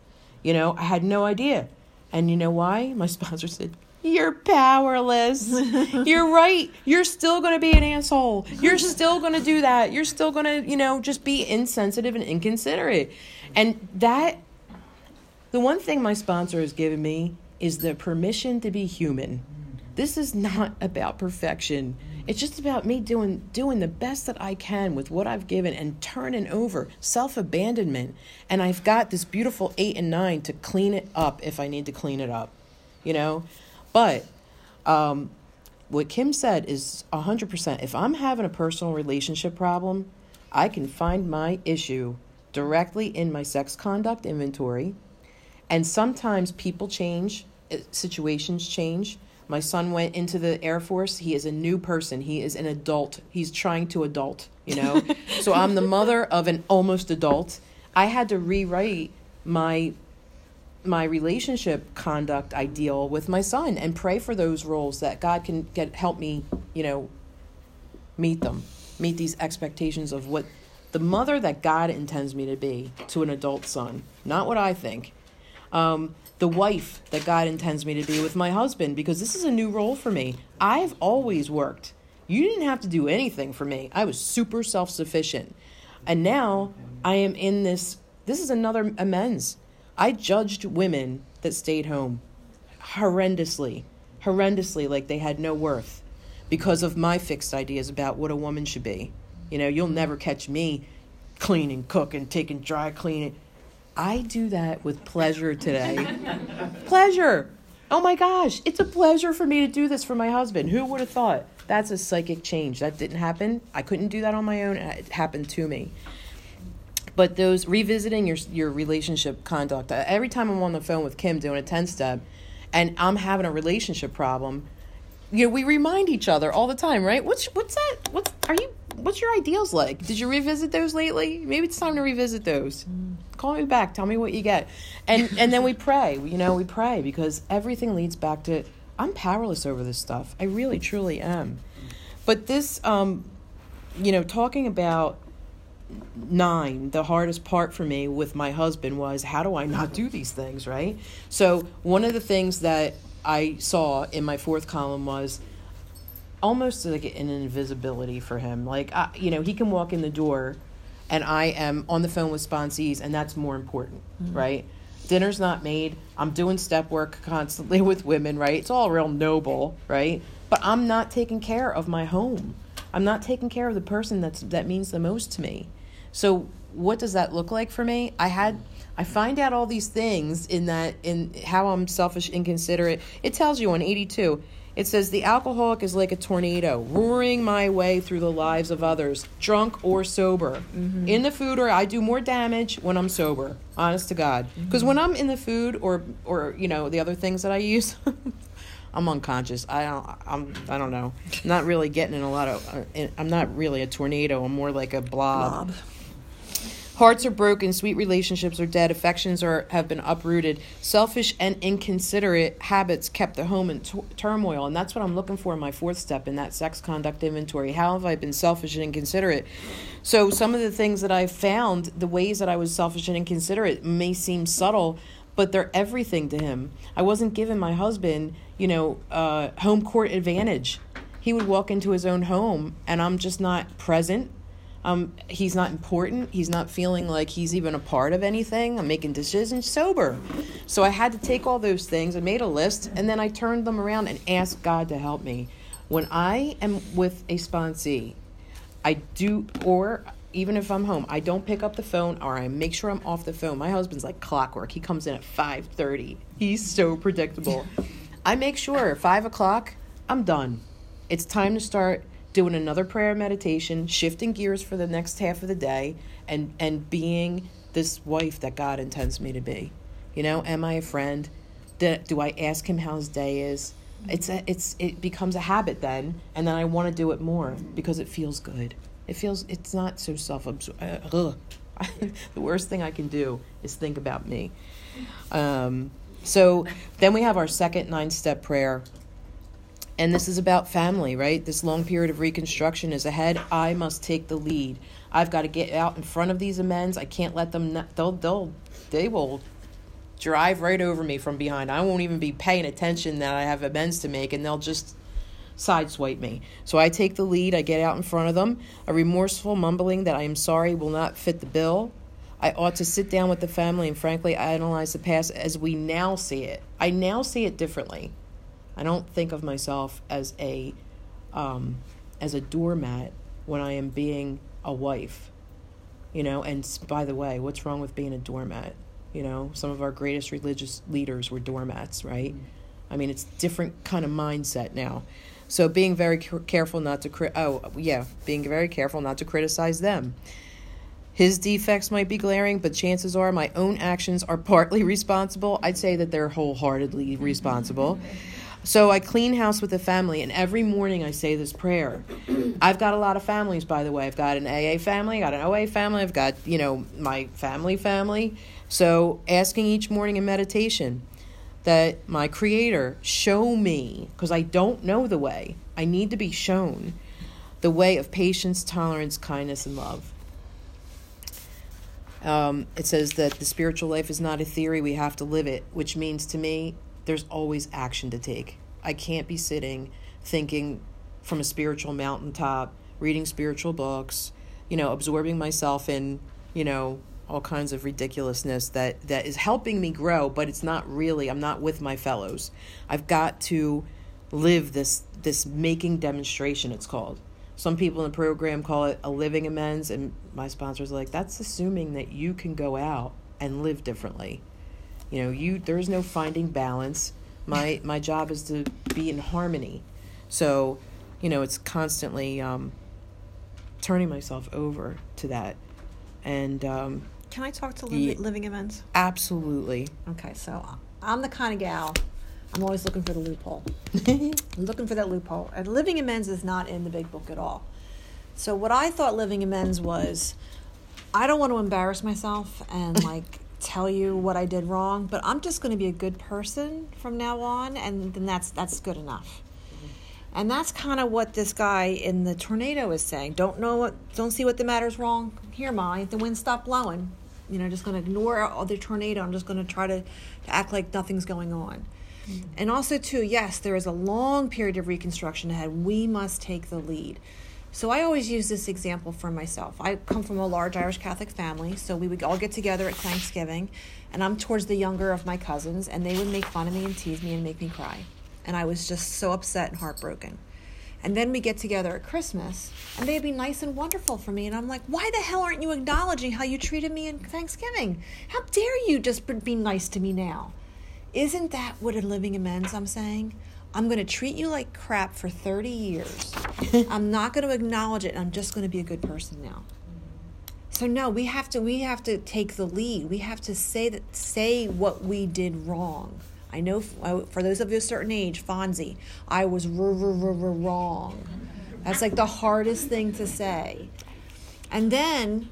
You know, I had no idea. And you know why? My sponsor said, You're powerless. You're right. You're still going to be an asshole. You're still going to do that. You're still going to, you know, just be insensitive and inconsiderate. And that, the one thing my sponsor has given me is the permission to be human. This is not about perfection. It's just about me doing doing the best that I can with what I've given and turning over self-abandonment. And I've got this beautiful 8 and 9 to clean it up if I need to clean it up. You know? But um, what Kim said is 100%. If I'm having a personal relationship problem, I can find my issue directly in my sex conduct inventory. And sometimes people change, uh, situations change. My son went into the Air Force. He is a new person. He is an adult. He's trying to adult, you know? so I'm the mother of an almost adult. I had to rewrite my my relationship conduct ideal with my son and pray for those roles that God can get help me, you know, meet them, meet these expectations of what the mother that God intends me to be to an adult son, not what I think. Um, the wife that God intends me to be with my husband, because this is a new role for me. I've always worked. You didn't have to do anything for me. I was super self sufficient. And now I am in this, this is another amends. I judged women that stayed home horrendously, horrendously, like they had no worth because of my fixed ideas about what a woman should be. You know, you'll never catch me cleaning, cooking, taking dry cleaning. I do that with pleasure today. pleasure. Oh my gosh, it's a pleasure for me to do this for my husband. Who would have thought? That's a psychic change. That didn't happen. I couldn't do that on my own. It happened to me. But those revisiting your your relationship conduct. uh, Every time I'm on the phone with Kim doing a ten step, and I'm having a relationship problem, you know, we remind each other all the time, right? What's what's that? What's are you? What's your ideals like? Did you revisit those lately? Maybe it's time to revisit those. Call me back. Tell me what you get, and and then we pray. You know, we pray because everything leads back to I'm powerless over this stuff. I really, truly am. But this, um, you know, talking about nine, the hardest part for me with my husband was how do I not do these things, right? So, one of the things that I saw in my fourth column was almost like an invisibility for him. Like, I, you know, he can walk in the door and I am on the phone with sponsees, and that's more important, mm-hmm. right? Dinner's not made. I'm doing step work constantly with women, right? It's all real noble, right? But I'm not taking care of my home. I'm not taking care of the person that's that means the most to me. So what does that look like for me? I had I find out all these things in that in how I'm selfish, inconsiderate. It tells you on 82. It says the alcoholic is like a tornado, roaring my way through the lives of others, drunk or sober. In the food, or I do more damage when I'm sober. Honest to God, because when I'm in the food or or you know the other things that I use. I'm unconscious. I don't. I'm. I don't know. I'm not really getting in a lot of. Uh, I'm not really a tornado. I'm more like a blob. Blob. Hearts are broken, sweet relationships are dead, affections are have been uprooted. Selfish and inconsiderate habits kept the home in t- turmoil, and that's what I'm looking for in my fourth step in that sex conduct inventory. How have I been selfish and inconsiderate? So some of the things that I've found, the ways that I was selfish and inconsiderate, may seem subtle, but they're everything to him. I wasn't giving my husband, you know, uh, home court advantage. He would walk into his own home, and I'm just not present. Um, he's not important. He's not feeling like he's even a part of anything. I'm making decisions sober. So I had to take all those things. I made a list and then I turned them around and asked God to help me. When I am with a sponsee, I do, or even if I'm home, I don't pick up the phone or I make sure I'm off the phone. My husband's like clockwork. He comes in at 5.30. He's so predictable. I make sure 5 o'clock, I'm done. It's time to start doing another prayer meditation, shifting gears for the next half of the day, and and being this wife that God intends me to be? You know, am I a friend? Do, do I ask him how his day is? It's a, it's it becomes a habit then, and then I want to do it more because it feels good. It feels it's not so self absorbed. Uh, the worst thing I can do is think about me. Um, so then we have our second nine step prayer. And this is about family, right? This long period of reconstruction is ahead. I must take the lead. I've got to get out in front of these amends. I can't let them. Not, they'll they'll they will drive right over me from behind. I won't even be paying attention that I have amends to make, and they'll just sideswipe me. So I take the lead. I get out in front of them. A remorseful mumbling that I am sorry will not fit the bill. I ought to sit down with the family and frankly analyze the past as we now see it. I now see it differently. I don't think of myself as a um, as a doormat when I am being a wife. You know, and by the way, what's wrong with being a doormat? You know, some of our greatest religious leaders were doormats, right? I mean, it's different kind of mindset now. So being very careful not to cri- oh yeah, being very careful not to criticize them. His defects might be glaring, but chances are my own actions are partly responsible. I'd say that they're wholeheartedly responsible. So I clean house with the family, and every morning I say this prayer. I've got a lot of families, by the way. I've got an AA family, I got an OA family, I've got, you know, my family family. So asking each morning in meditation that my Creator show me, because I don't know the way, I need to be shown the way of patience, tolerance, kindness, and love. Um, it says that the spiritual life is not a theory, we have to live it, which means to me, there's always action to take. I can't be sitting thinking from a spiritual mountaintop, reading spiritual books, you know, absorbing myself in, you know, all kinds of ridiculousness that that is helping me grow, but it's not really. I'm not with my fellows. I've got to live this this making demonstration it's called some people in the program call it a living amends, and my sponsors like, that's assuming that you can go out and live differently. You know, you there's no finding balance. My my job is to be in harmony. So, you know, it's constantly um, turning myself over to that. And um, can I talk to li- living amends? Absolutely. Okay, so I'm the kind of gal I'm always looking for the loophole. I'm looking for that loophole. And living amends is not in the big book at all. So what I thought living amends was, I don't want to embarrass myself and like tell you what I did wrong, but I'm just going to be a good person from now on, and then that's that's good enough. Mm-hmm. And that's kind of what this guy in the tornado is saying. Don't know what, don't see what the matter's wrong. Here, my the wind stopped blowing. You know, just going to ignore all the tornado. I'm just going to try to, to act like nothing's going on. Mm-hmm. And also, too, yes, there is a long period of reconstruction ahead. We must take the lead. So I always use this example for myself. I come from a large Irish Catholic family, so we would all get together at Thanksgiving, and I'm towards the younger of my cousins, and they would make fun of me and tease me and make me cry. And I was just so upset and heartbroken. And then we get together at Christmas, and they'd be nice and wonderful for me. And I'm like, why the hell aren't you acknowledging how you treated me in Thanksgiving? How dare you just be nice to me now? Isn't that what a living amends I'm saying? I'm going to treat you like crap for 30 years. I'm not going to acknowledge it. I'm just going to be a good person now. So no, we have to we have to take the lead. We have to say that say what we did wrong. I know for those of you a certain age, Fonzie, I was wrong. That's like the hardest thing to say. And then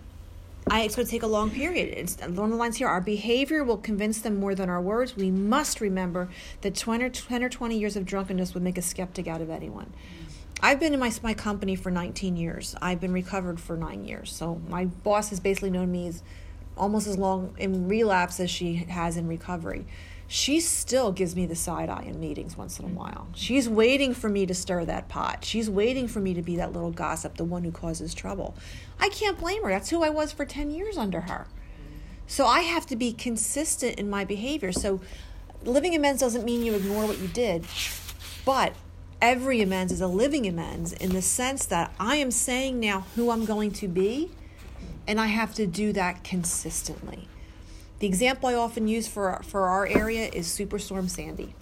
I, it's going to take a long period. It's along the lines here. Our behavior will convince them more than our words. We must remember that 20 or, 10 or 20 years of drunkenness would make a skeptic out of anyone. I've been in my, my company for 19 years. I've been recovered for nine years. So my boss has basically known me as almost as long in relapse as she has in recovery she still gives me the side eye in meetings once in a mm. while. She's waiting for me to stir that pot. She's waiting for me to be that little gossip, the one who causes trouble. I can't blame her. That's who I was for 10 years under her. So I have to be consistent in my behavior. So living amends doesn't mean you ignore what you did, but every amends is a living amends in the sense that I am saying now who I'm going to be, and I have to do that consistently. The example I often use for, for our area is Superstorm Sandy.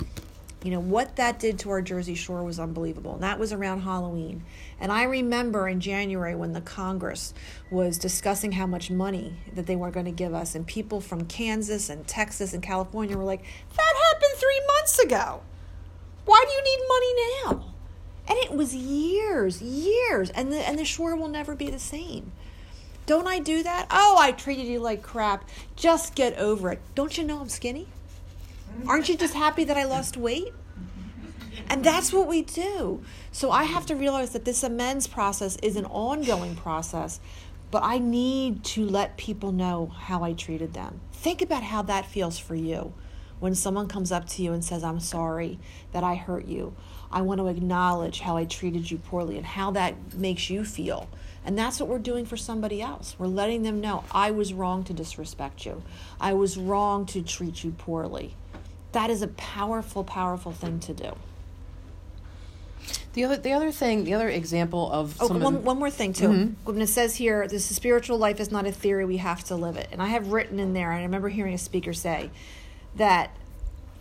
You know, what that did to our Jersey Shore was unbelievable. And that was around Halloween. And I remember in January when the Congress was discussing how much money that they were going to give us, and people from Kansas and Texas and California were like, that happened three months ago. Why do you need money now? And it was years, years, and the, and the shore will never be the same. Don't I do that? Oh, I treated you like crap. Just get over it. Don't you know I'm skinny? Aren't you just happy that I lost weight? And that's what we do. So I have to realize that this amends process is an ongoing process, but I need to let people know how I treated them. Think about how that feels for you when someone comes up to you and says, I'm sorry that I hurt you. I want to acknowledge how I treated you poorly and how that makes you feel. And that's what we're doing for somebody else. We're letting them know I was wrong to disrespect you, I was wrong to treat you poorly. That is a powerful, powerful thing to do. The other, the other thing, the other example of oh, one, one more thing too. Mm-hmm. When it says here, this spiritual life is not a theory; we have to live it. And I have written in there, and I remember hearing a speaker say that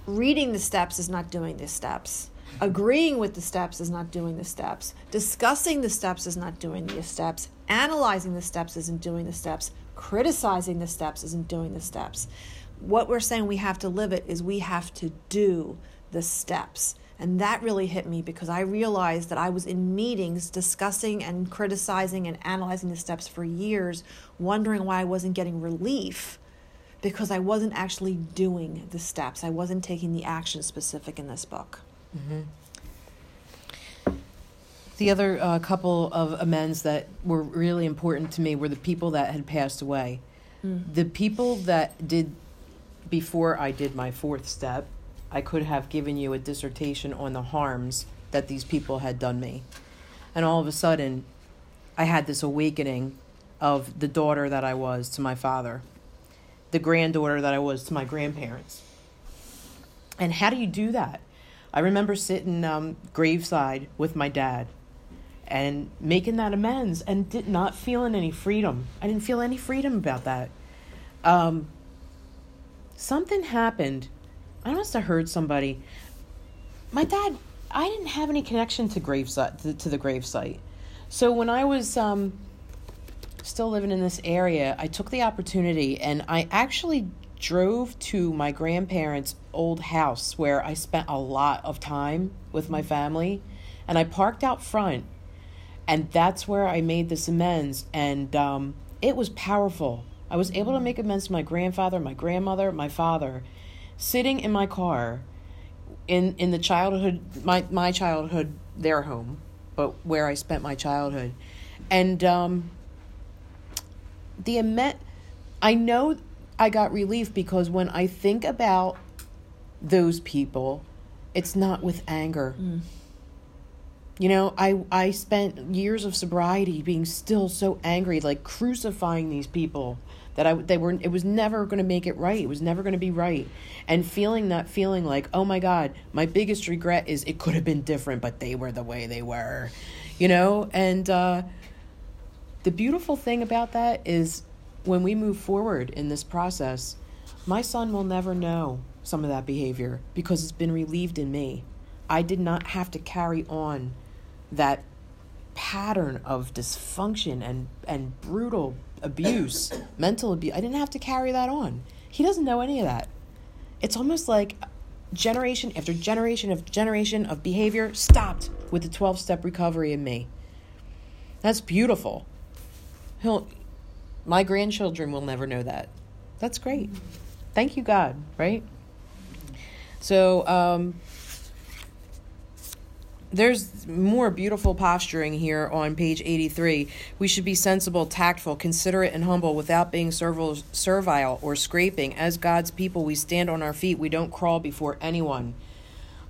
reading the steps is not doing the steps Agreeing with the steps is not doing the steps. Discussing the steps is not doing the steps. Analyzing the steps isn't doing the steps. Criticizing the steps isn't doing the steps. What we're saying we have to live it is we have to do the steps. And that really hit me because I realized that I was in meetings discussing and criticizing and analyzing the steps for years, wondering why I wasn't getting relief because I wasn't actually doing the steps. I wasn't taking the action specific in this book. Mm-hmm. The other uh, couple of amends that were really important to me were the people that had passed away. Mm. The people that did before I did my fourth step, I could have given you a dissertation on the harms that these people had done me. And all of a sudden, I had this awakening of the daughter that I was to my father, the granddaughter that I was to my grandparents. And how do you do that? I remember sitting um, graveside with my dad and making that amends and did not feeling any freedom. I didn't feel any freedom about that. Um, something happened. I must have heard somebody. My dad, I didn't have any connection to gravesite to, to the gravesite. So when I was um, still living in this area, I took the opportunity and I actually drove to my grandparents' old house where I spent a lot of time with my family, and I parked out front, and that's where I made this amends, and um, it was powerful. I was able to make amends to my grandfather, my grandmother, my father, sitting in my car, in in the childhood, my my childhood, their home, but where I spent my childhood, and um, the amend. I know I got relief because when I think about those people, it's not with anger. Mm. You know, I I spent years of sobriety being still so angry, like crucifying these people that I they were it was never going to make it right. It was never going to be right. And feeling that feeling like, "Oh my god, my biggest regret is it could have been different, but they were the way they were." You know, and uh the beautiful thing about that is when we move forward in this process, my son will never know some of that behavior because it's been relieved in me. I did not have to carry on that pattern of dysfunction and, and brutal abuse, mental abuse. I didn't have to carry that on. He doesn't know any of that. It's almost like generation after generation of generation of behavior stopped with the 12 step recovery in me. That's beautiful. He'll my grandchildren will never know that. That's great. Thank you, God, right? So, um, there's more beautiful posturing here on page 83. We should be sensible, tactful, considerate, and humble without being servile or scraping. As God's people, we stand on our feet. We don't crawl before anyone.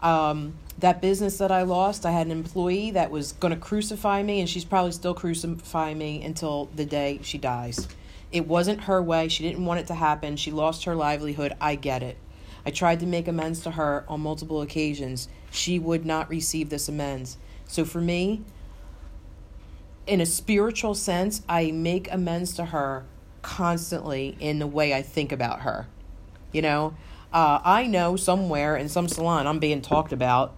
Um, that business that I lost, I had an employee that was going to crucify me, and she's probably still crucifying me until the day she dies. It wasn't her way. She didn't want it to happen. She lost her livelihood. I get it. I tried to make amends to her on multiple occasions. She would not receive this amends. So for me, in a spiritual sense, I make amends to her constantly in the way I think about her. You know, Uh, I know somewhere in some salon I'm being talked about,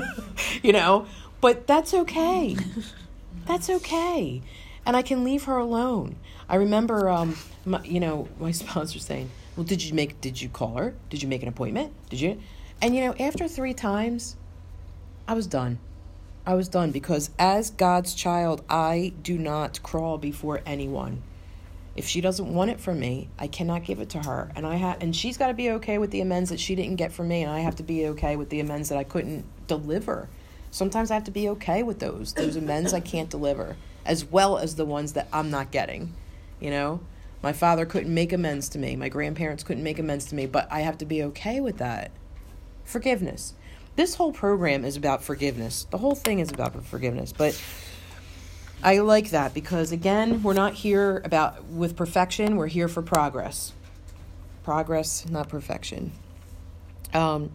you know, but that's okay. That's okay. And I can leave her alone. I remember, um, my, you know, my sponsor saying, well, did you make, did you call her? Did you make an appointment? Did you? And, you know, after three times, I was done. I was done because as God's child, I do not crawl before anyone. If she doesn't want it from me, I cannot give it to her. And I ha- and she's got to be okay with the amends that she didn't get from me and I have to be okay with the amends that I couldn't deliver. Sometimes I have to be okay with those. Those amends I can't deliver as well as the ones that I'm not getting. You know? My father couldn't make amends to me. My grandparents couldn't make amends to me, but I have to be okay with that. Forgiveness. This whole program is about forgiveness. The whole thing is about forgiveness, but I like that because again, we're not here about with perfection. We're here for progress. Progress, not perfection. Um,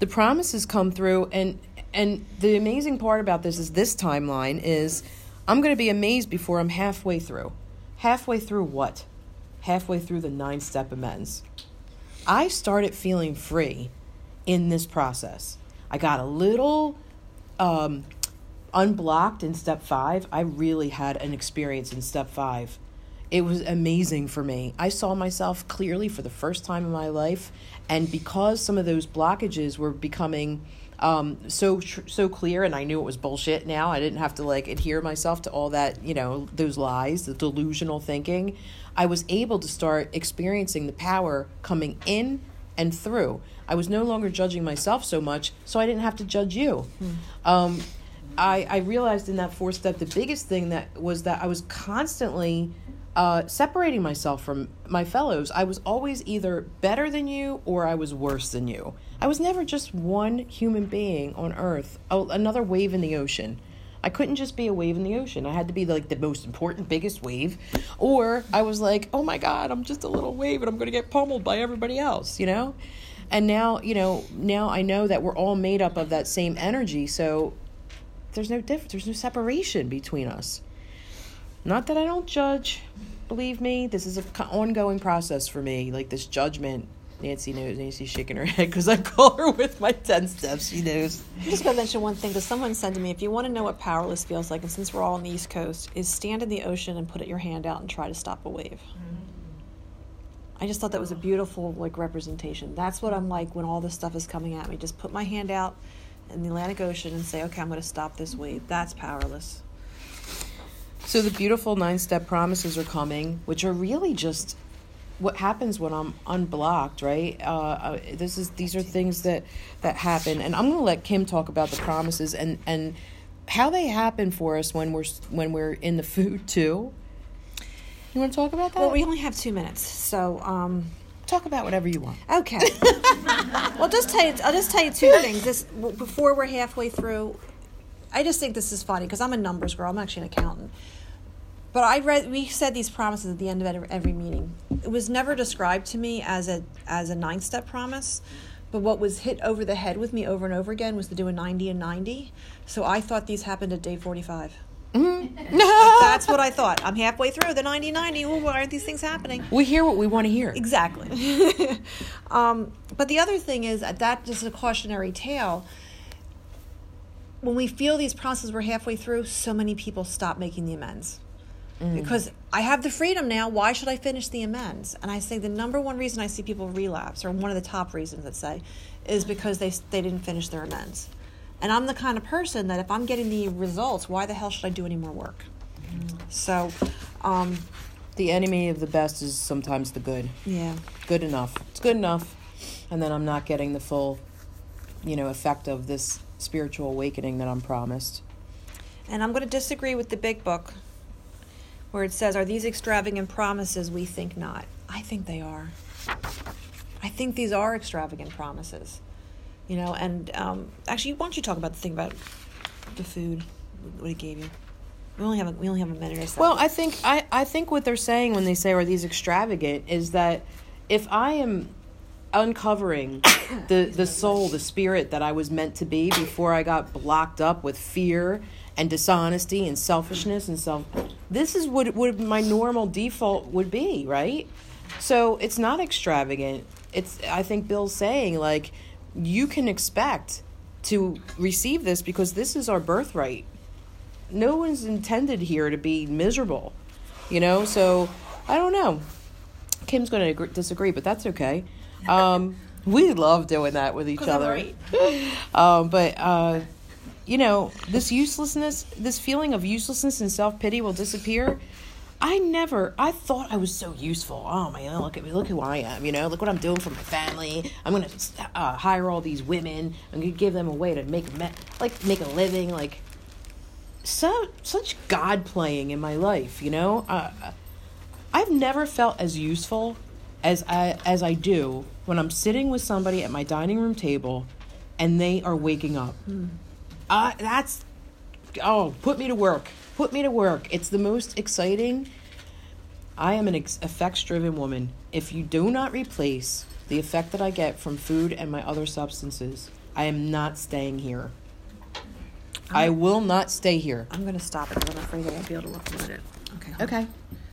the promises come through, and and the amazing part about this is this timeline is I'm going to be amazed before I'm halfway through. Halfway through what? Halfway through the nine step amends. I started feeling free in this process. I got a little um, unblocked in step five. I really had an experience in step five. It was amazing for me. I saw myself clearly for the first time in my life, and because some of those blockages were becoming um, so so clear, and I knew it was bullshit. Now I didn't have to like adhere myself to all that you know those lies, the delusional thinking. I was able to start experiencing the power coming in and through. I was no longer judging myself so much, so I didn't have to judge you. Mm. Um, I, I realized in that fourth step, the biggest thing that was that I was constantly uh, separating myself from my fellows. I was always either better than you or I was worse than you. I was never just one human being on earth, oh, another wave in the ocean. I couldn't just be a wave in the ocean. I had to be like the most important, biggest wave. Or I was like, oh my God, I'm just a little wave and I'm going to get pummeled by everybody else, you know? And now, you know, now I know that we're all made up of that same energy. So there's no difference, there's no separation between us. Not that I don't judge. Believe me, this is an ongoing process for me. Like this judgment Nancy knows. Nancy's shaking her head because I call her with my 10 steps. She knows. I'm just going to mention one thing because someone said to me, if you want to know what powerless feels like, and since we're all on the East Coast, is stand in the ocean and put your hand out and try to stop a wave. Mm-hmm. I just thought that was a beautiful like representation. That's what I'm like when all this stuff is coming at me. Just put my hand out in the Atlantic Ocean and say, okay, I'm going to stop this wave. That's powerless. So the beautiful nine step promises are coming, which are really just what happens when I'm unblocked, right? Uh, uh, this is these are things that that happen, and I'm going to let Kim talk about the promises and and how they happen for us when we're when we're in the food too. You want to talk about that? Well, we only have two minutes, so um, talk about whatever you want. Okay. well, just tell you, I'll just tell you two things. This before we're halfway through. I just think this is funny because I'm a numbers girl. I'm actually an accountant. But I read we said these promises at the end of every meeting. It was never described to me as a as a nine step promise, but what was hit over the head with me over and over again was to do a 90 and 90. So I thought these happened at day 45. Mm-hmm. No, that's what I thought. I'm halfway through the 90 90. Well, why aren't these things happening? We hear what we want to hear. Exactly. um, but the other thing is that that just a cautionary tale. When we feel these promises we're halfway through, so many people stop making the amends mm. because I have the freedom now. Why should I finish the amends? And I say the number one reason I see people relapse, or one of the top reasons, let's say, is because they they didn't finish their amends. And I'm the kind of person that if I'm getting the results, why the hell should I do any more work? So, um, the enemy of the best is sometimes the good. Yeah. Good enough. It's good enough. And then I'm not getting the full, you know, effect of this spiritual awakening that I'm promised. And I'm going to disagree with the big book where it says, Are these extravagant promises? We think not. I think they are. I think these are extravagant promises. You know, and um, actually, why don't you talk about the thing about the food, what it gave you? We only have a, we only have a minute or so. Well, I think I, I think what they're saying when they say are these extravagant is that if I am uncovering the the soul, the spirit that I was meant to be before I got blocked up with fear and dishonesty and selfishness and self this is what what my normal default would be right so it's not extravagant it's I think Bill's saying like you can expect to receive this because this is our birthright. No one's intended here to be miserable, you know. So I don't know. Kim's going to disagree, but that's okay. Um, we love doing that with each other. right. um, but uh, you know, this uselessness, this feeling of uselessness and self pity will disappear. I never. I thought I was so useful. Oh my Look at me! Look who I am! You know, look what I'm doing for my family. I'm gonna uh, hire all these women. I'm gonna give them a way to make a me- like make a living. Like so such God playing in my life. You know, uh, I've never felt as useful as I as I do when I'm sitting with somebody at my dining room table, and they are waking up. Uh, that's oh, put me to work. Put me to work. It's the most exciting. I am an ex- effects driven woman. If you do not replace the effect that I get from food and my other substances, I am not staying here. I will not stay here. I'm going to stop it I'm afraid I won't be able to look at it. Okay. Okay.